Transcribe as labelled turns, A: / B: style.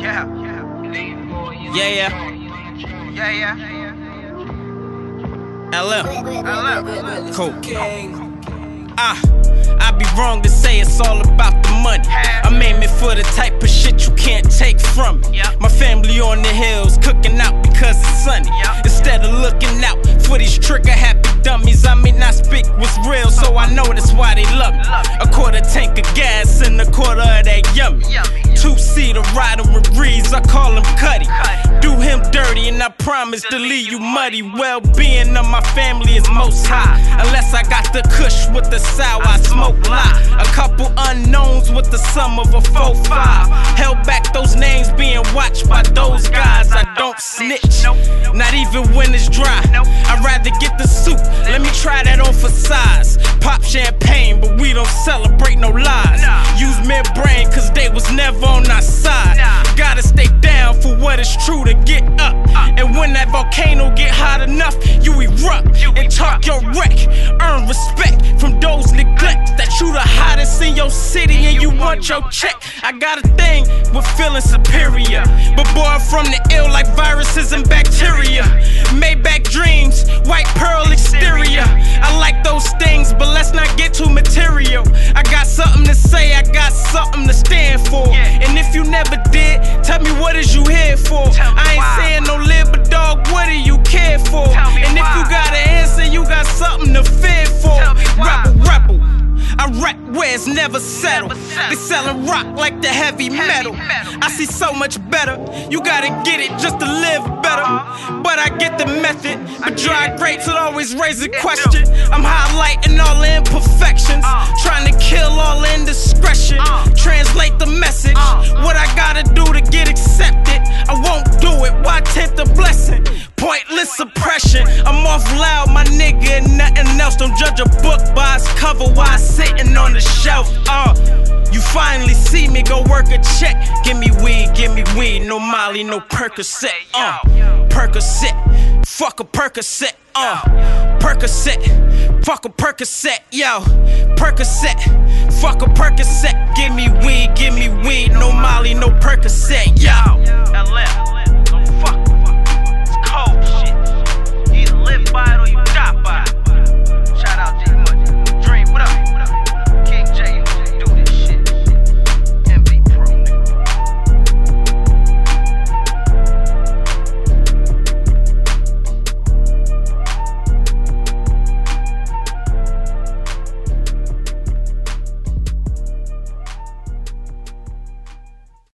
A: Yeah.
B: Yeah, yeah.
A: Yeah, yeah.
B: LM.
A: LM.
B: Cool. Ah, I'd be wrong to say it's all about the money. I'm aiming for the type of shit you can't take from me. My family on the hills cooking out because it's sunny. Instead of looking out for these trigger happy dummies, I may not speak what's real, so I know that's why they love.
A: Love me.
B: A quarter tank of gas and a quarter of that yummy.
A: Yummy.
B: the riding with Reeds, I call him Cuddy. Do him dirty and I promise to leave you muddy. Well being of my family is most high. Unless I got the kush with the sour, I smoke lie. A couple unknowns with the sum of a 4-5. Held back those names being watched by those guys. I don't snitch, not even when it's dry. I'd rather get the soup, let me try that on for size. Pop champagne, but we don't celebrate no lies. Use mid they was never on our side. Gotta stay down for what is true to get up. And when that volcano get hot enough, you erupt and talk your wreck. Earn respect from those neglect that you the hottest in your city and you want your check. I got a thing with feeling superior, but boy, I'm from the ill like viruses and bacteria. For. And if you never did, tell me what is you here for? I ain't
A: why.
B: saying no live, but dog, what do you care for? And if you got an answer, you got something to fear for.
A: Why.
B: Rebel, rebel. I rap where it's never settled.
A: Never settled.
B: They selling rock like the heavy, metal.
A: metal.
B: I see so much better. You gotta get it just to live better.
A: Uh-huh.
B: But I get the method. But dry grapes will always raise a question. I'm highlighting all the imperfections.
A: Uh.
B: Trying to kill all indiscretion.
A: Uh.
B: By cover while sitting on the shelf. Uh, you finally see me go work a check. Give me weed, give me weed. No Molly, no Percocet. Uh, Percocet. Fuck a Percocet. Uh, Percocet. Fuck a Percocet. Yo, Percocet. Fuck a Percocet. Give me weed, give me weed. No Molly, no Percocet. Yo.